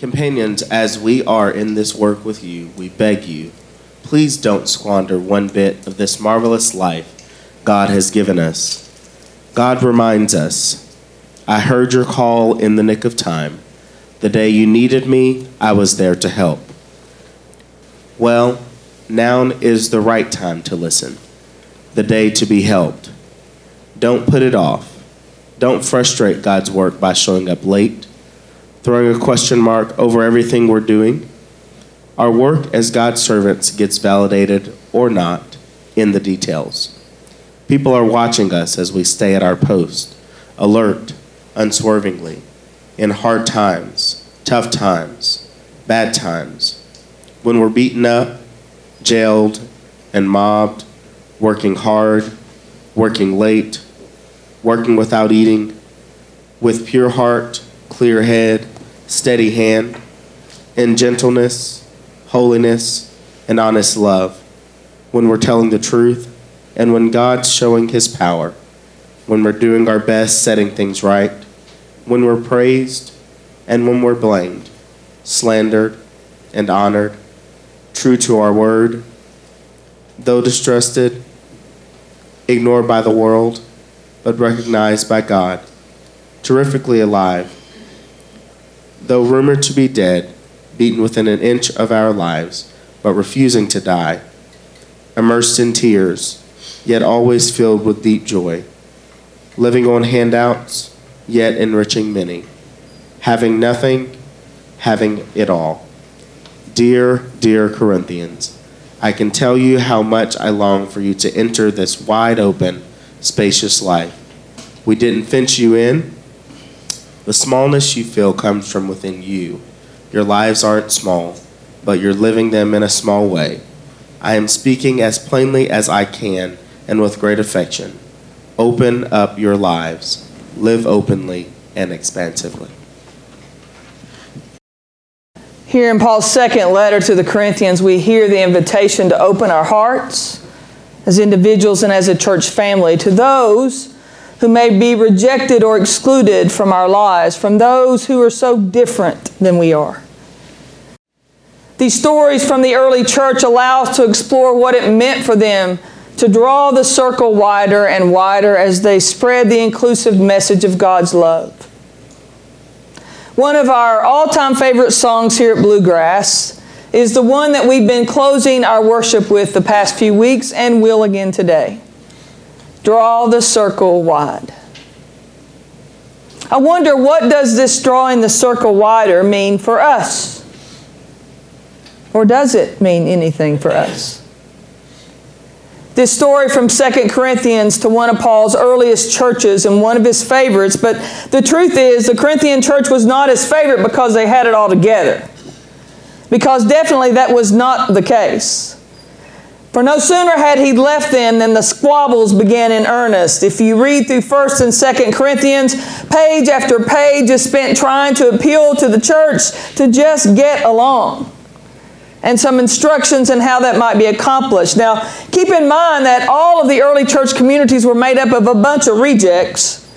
Companions, as we are in this work with you, we beg you, please don't squander one bit of this marvelous life God has given us. God reminds us, I heard your call in the nick of time. The day you needed me, I was there to help. Well, now is the right time to listen, the day to be helped. Don't put it off. Don't frustrate God's work by showing up late throwing a question mark over everything we're doing. Our work as God's servants gets validated or not in the details. People are watching us as we stay at our post, alert, unswervingly, in hard times, tough times, bad times, when we're beaten up, jailed, and mobbed, working hard, working late, working without eating, with pure heart clear head, steady hand, in gentleness, holiness, and honest love, when we're telling the truth, and when God's showing his power, when we're doing our best setting things right, when we're praised, and when we're blamed, slandered, and honored, true to our word, though distrusted, ignored by the world, but recognized by God, terrifically alive though rumored to be dead, beaten within an inch of our lives, but refusing to die, immersed in tears, yet always filled with deep joy, living on handouts, yet enriching many, having nothing, having it all. Dear, dear Corinthians, I can tell you how much I long for you to enter this wide open, spacious life. We didn't fence you in the smallness you feel comes from within you. Your lives aren't small, but you're living them in a small way. I am speaking as plainly as I can and with great affection. Open up your lives, live openly and expansively. Here in Paul's second letter to the Corinthians, we hear the invitation to open our hearts as individuals and as a church family to those who may be rejected or excluded from our lives, from those who are so different than we are. These stories from the early church allow us to explore what it meant for them to draw the circle wider and wider as they spread the inclusive message of God's love. One of our all time favorite songs here at Bluegrass is the one that we've been closing our worship with the past few weeks and will again today. Draw the circle wide. I wonder what does this drawing the circle wider mean for us? Or does it mean anything for us? This story from 2 Corinthians to one of Paul's earliest churches and one of his favorites, but the truth is the Corinthian church was not his favorite because they had it all together. Because definitely that was not the case. For no sooner had he left them than the squabbles began in earnest. If you read through 1st and 2nd Corinthians, page after page is spent trying to appeal to the church to just get along. And some instructions on how that might be accomplished. Now, keep in mind that all of the early church communities were made up of a bunch of rejects.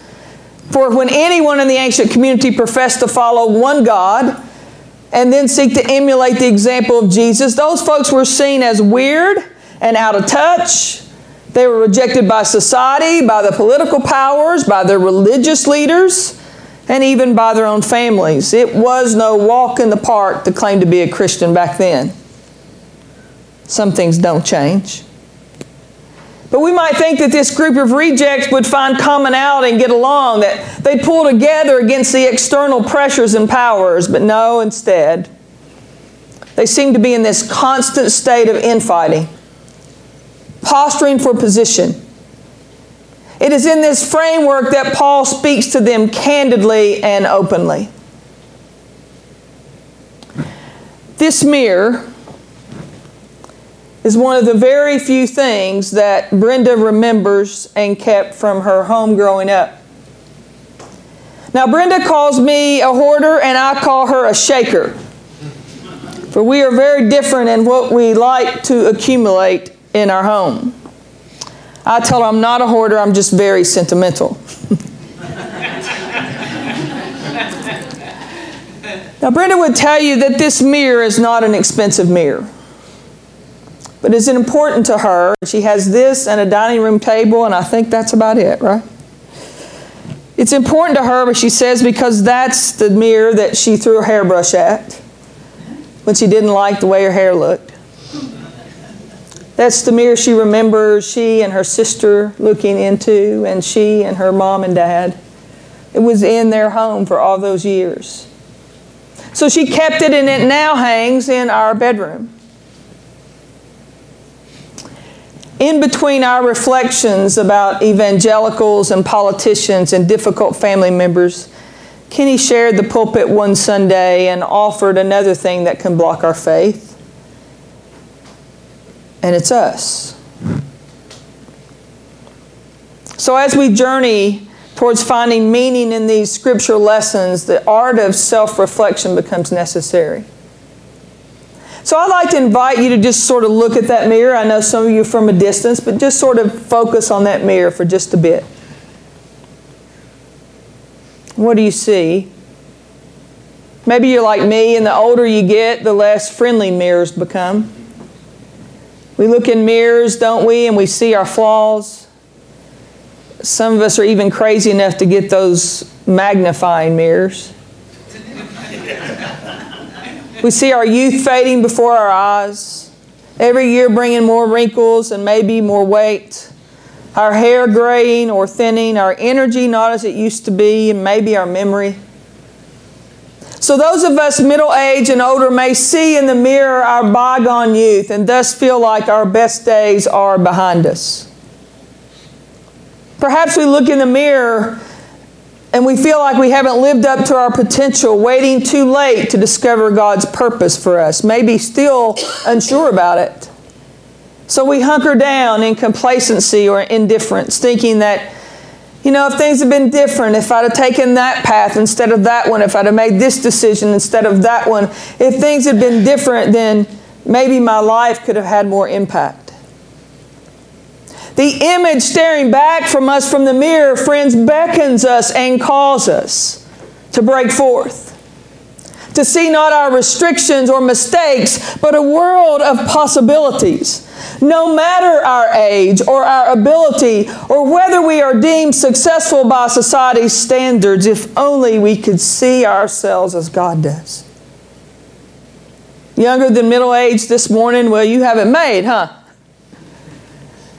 For when anyone in the ancient community professed to follow one God and then seek to emulate the example of Jesus, those folks were seen as weird and out of touch. They were rejected by society, by the political powers, by their religious leaders, and even by their own families. It was no walk in the park to claim to be a Christian back then. Some things don't change. But we might think that this group of rejects would find commonality and get along, that they'd pull together against the external pressures and powers. But no, instead, they seem to be in this constant state of infighting posturing for position. It is in this framework that Paul speaks to them candidly and openly. This mirror is one of the very few things that Brenda remembers and kept from her home growing up. Now, Brenda calls me a hoarder, and I call her a shaker. For we are very different in what we like to accumulate in our home. I tell her I'm not a hoarder, I'm just very sentimental. Now, Brenda would tell you that this mirror is not an expensive mirror. But is it important to her? She has this and a dining room table, and I think that's about it, right? It's important to her, but she says because that's the mirror that she threw her hairbrush at when she didn't like the way her hair looked. That's the mirror she remembers she and her sister looking into, and she and her mom and dad. It was in their home for all those years. So she kept it, and it now hangs in our bedroom. in between our reflections about evangelicals and politicians and difficult family members, Kenny shared the pulpit one Sunday and offered another thing that can block our faith. And it's us. So, as we journey towards finding meaning in these scripture lessons, the art of self reflection becomes necessary. So I'd like to invite you to just sort of look at that mirror. I know some of you from a distance, but just sort of focus on that mirror for just a bit. What do you see? Maybe you're like me, and the older you get, the less friendly mirrors become. We look in mirrors, don't we, and we see our flaws. Some of us are even crazy enough to get those magnifying mirrors. We see our youth fading before our eyes, every year bringing more wrinkles and maybe more weight, our hair graying or thinning, our energy not as it used to be, and maybe our memory. So, those of us middle age and older may see in the mirror our bygone youth and thus feel like our best days are behind us. Perhaps we look in the mirror and we feel like we haven't lived up to our potential, waiting too late to discover God's purpose for us, maybe still unsure about it. So we hunker down in complacency or indifference, thinking that, you know, if things had been different, if I'd have taken that path instead of that one, if I'd have made this decision instead of that one, if things had been different, then maybe my life could have had more impact. The image staring back from us from the mirror, friends, beckons us and calls us to break forth. To see not our restrictions or mistakes, but a world of possibilities. No matter our age or our ability, or whether we are deemed successful by society's standards, if only we could see ourselves as God does. Younger than middle age this morning? Well, you have it made, huh?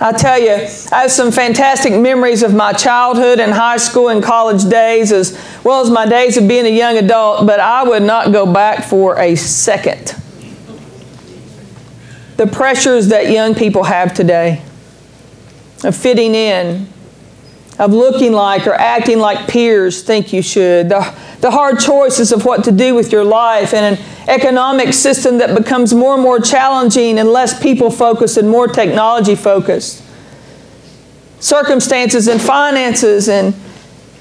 I tell you, I have some fantastic memories of my childhood and high school and college days, as well as my days of being a young adult, but I would not go back for a second. The pressures that young people have today of fitting in, of looking like or acting like peers think you should, the, the hard choices of what to do with your life, and an economic system that becomes more and more challenging and less people focused and more technology focused. Circumstances and finances and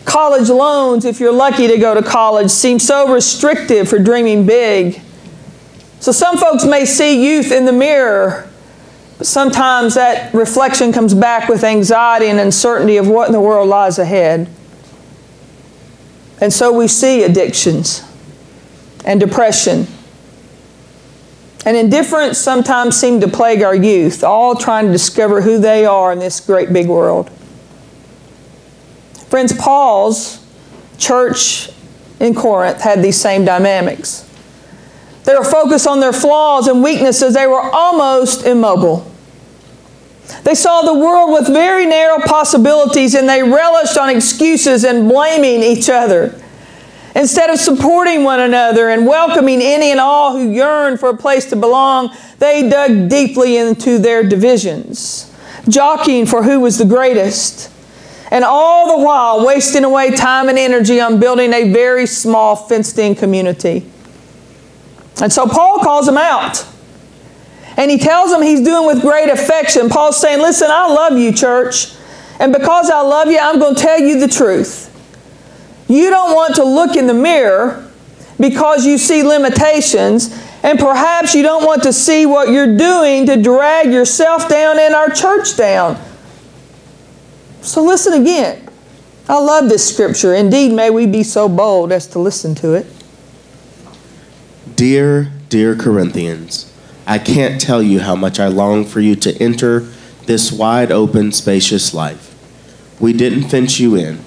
college loans, if you're lucky to go to college, seem so restrictive for dreaming big. So some folks may see youth in the mirror, but sometimes that reflection comes back with anxiety and uncertainty of what in the world lies ahead. And so we see addictions and depression. And indifference sometimes seem to plague our youth, all trying to discover who they are in this great big world. Friends, Paul's church in Corinth had these same dynamics. They were focused on their flaws and weaknesses, they were almost immobile. They saw the world with very narrow possibilities and they relished on excuses and blaming each other. Instead of supporting one another and welcoming any and all who yearned for a place to belong, they dug deeply into their divisions, jockeying for who was the greatest, and all the while wasting away time and energy on building a very small fenced in community. And so Paul calls them out. And he tells them he's doing with great affection. Paul's saying, Listen, I love you, church. And because I love you, I'm going to tell you the truth. You don't want to look in the mirror because you see limitations, and perhaps you don't want to see what you're doing to drag yourself down and our church down. So listen again. I love this scripture. Indeed, may we be so bold as to listen to it. Dear, dear Corinthians, I can't tell you how much I long for you to enter this wide open, spacious life. We didn't fence you in.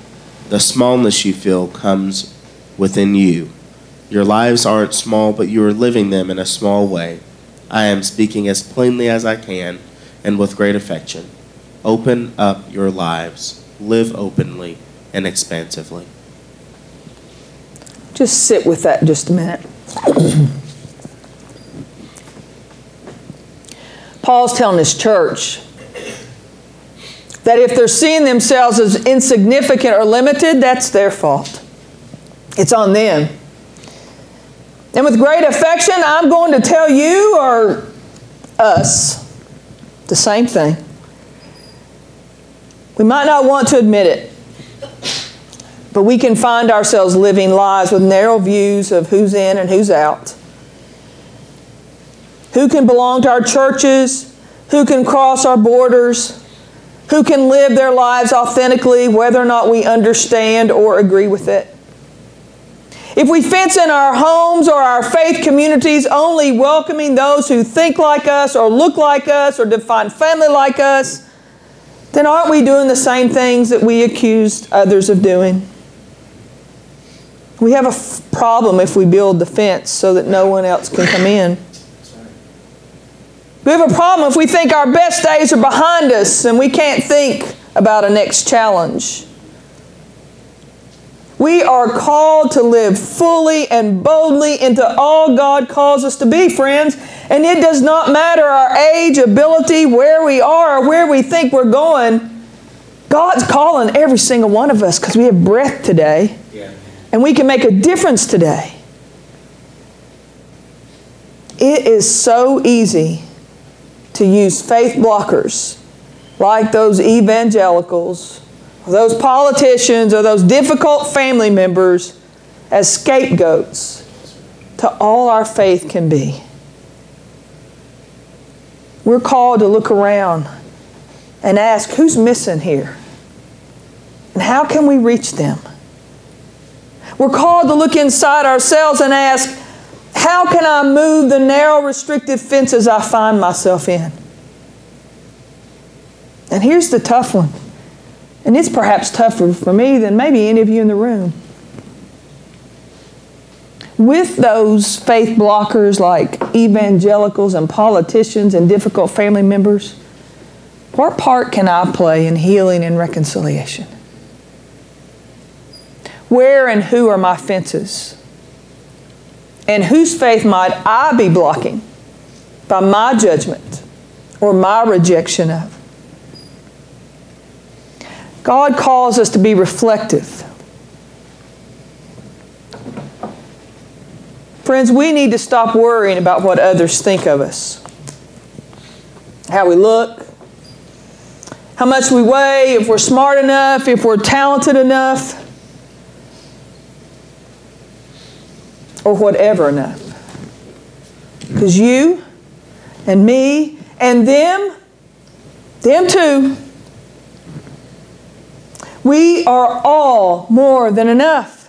The smallness you feel comes within you. Your lives aren't small, but you are living them in a small way. I am speaking as plainly as I can and with great affection. Open up your lives, live openly and expansively. Just sit with that just a minute. Paul's telling his church that if they're seeing themselves as insignificant or limited, that's their fault. It's on them. And with great affection, I'm going to tell you or us the same thing. We might not want to admit it, but we can find ourselves living lives with narrow views of who's in and who's out. Who can belong to our churches? Who can cross our borders? Who can live their lives authentically, whether or not we understand or agree with it? If we fence in our homes or our faith communities only welcoming those who think like us or look like us or define family like us, then aren't we doing the same things that we accused others of doing? We have a f- problem if we build the fence so that no one else can come in. We have a problem if we think our best days are behind us and we can't think about a next challenge. We are called to live fully and boldly into all God calls us to be, friends. And it does not matter our age, ability, where we are, or where we think we're going. God's calling every single one of us because we have breath today. And we can make a difference today. It is so easy to use faith blockers like those evangelicals those politicians or those difficult family members as scapegoats to all our faith can be. We're called to look around and ask who's missing here? And how can we reach them? We're called to look inside ourselves and ask, how can I move the narrow, restrictive fences I find myself in? And here's the tough one and it's perhaps tougher for me than maybe any of you in the room. With those faith blockers like evangelicals and politicians and difficult family members, what part can I play in healing and reconciliation? Where and who are my fences? And whose faith might I be blocking by my judgment or my rejection of? God calls us to be reflective. Friends, we need to stop worrying about what others think of us. How we look, how much we weigh, if we're smart enough, if we're talented enough, or whatever enough. Because you and me and them, them too, we are all more than enough.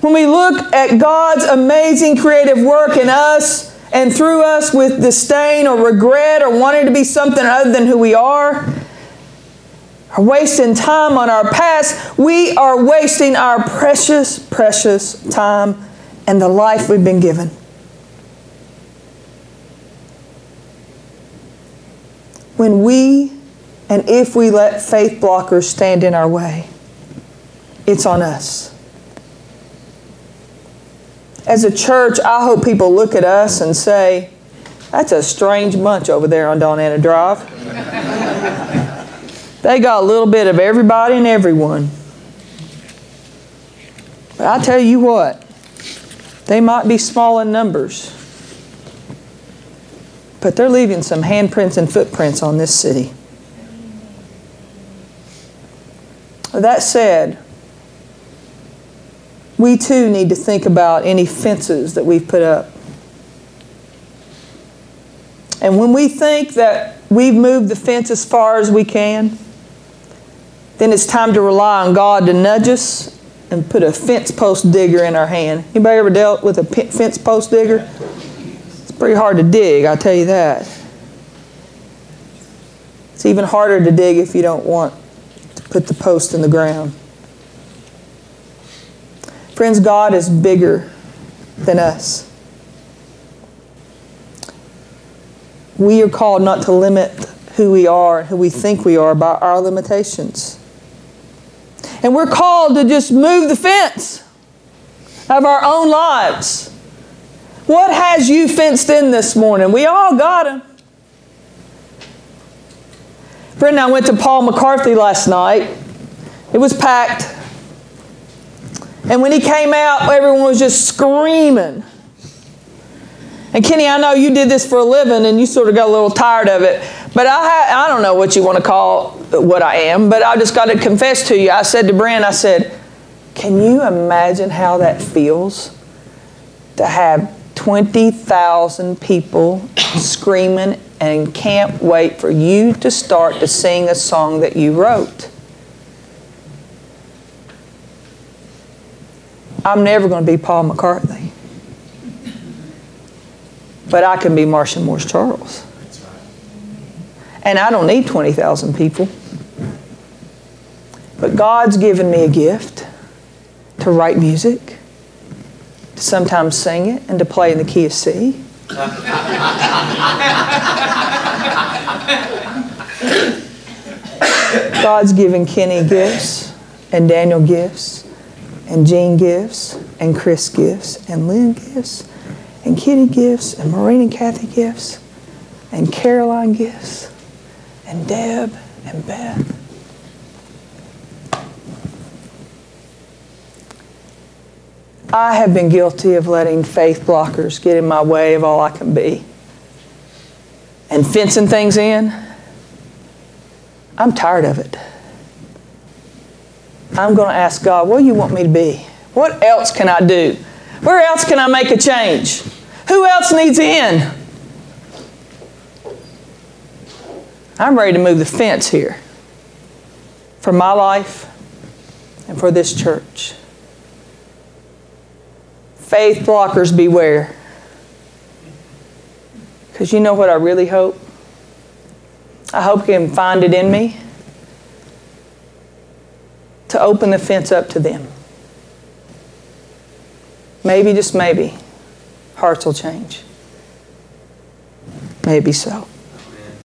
When we look at God's amazing creative work in us and through us with disdain or regret or wanting to be something other than who we are, wasting time on our past, we are wasting our precious, precious time and the life we've been given. When we and if we let faith blockers stand in our way, it's on us. As a church, I hope people look at us and say, that's a strange bunch over there on Dawn Anna Drive. They got a little bit of everybody and everyone. But I tell you what, they might be small in numbers, but they're leaving some handprints and footprints on this city. That said, we too need to think about any fences that we've put up. And when we think that we've moved the fence as far as we can, then it's time to rely on God to nudge us and put a fence post digger in our hand. Anybody ever dealt with a fence post digger? It's pretty hard to dig, I'll tell you that. It's even harder to dig if you don't want to put the post in the ground. Friends, God is bigger than us. We are called not to limit who we are and who we think we are by our limitations. And we're called to just move the fence of our own lives. What has you fenced in this morning? We all got them. Friend, I went to Paul McCartney last night. It was packed. And when he came out, everyone was just screaming. And Kenny, I know you did this for a living and you sort of got a little tired of it. But I, ha- I don't know what you want to call what I am, but I just got to confess to you. I said to Brent, I said, Can you imagine how that feels to have 20,000 people screaming and can't wait for you to start to sing a song that you wrote? I'm never going to be Paul McCartney. But I can be Marsha Morse Charles. And I don't need 20,000 people. But God's given me a gift to write music, to sometimes sing it, and to play in the key of C. God's given Kenny gifts, and Daniel gifts, and Jean gifts, and Chris gifts, and Lynn gifts, and Kitty gifts, and Maureen and Kathy gifts, and Caroline gifts, and Deb, and Beth. I have been guilty of letting faith blockers get in my way of all I can be and fencing things in. I'm tired of it. I'm going to ask God, what do you want me to be? What else can I do? Where else can I make a change? Who else needs in? I'm ready to move the fence here for my life and for this church. Faith blockers beware. Because you know what I really hope? I hope you can find it in me to open the fence up to them. Maybe, just maybe, hearts will change. Maybe so.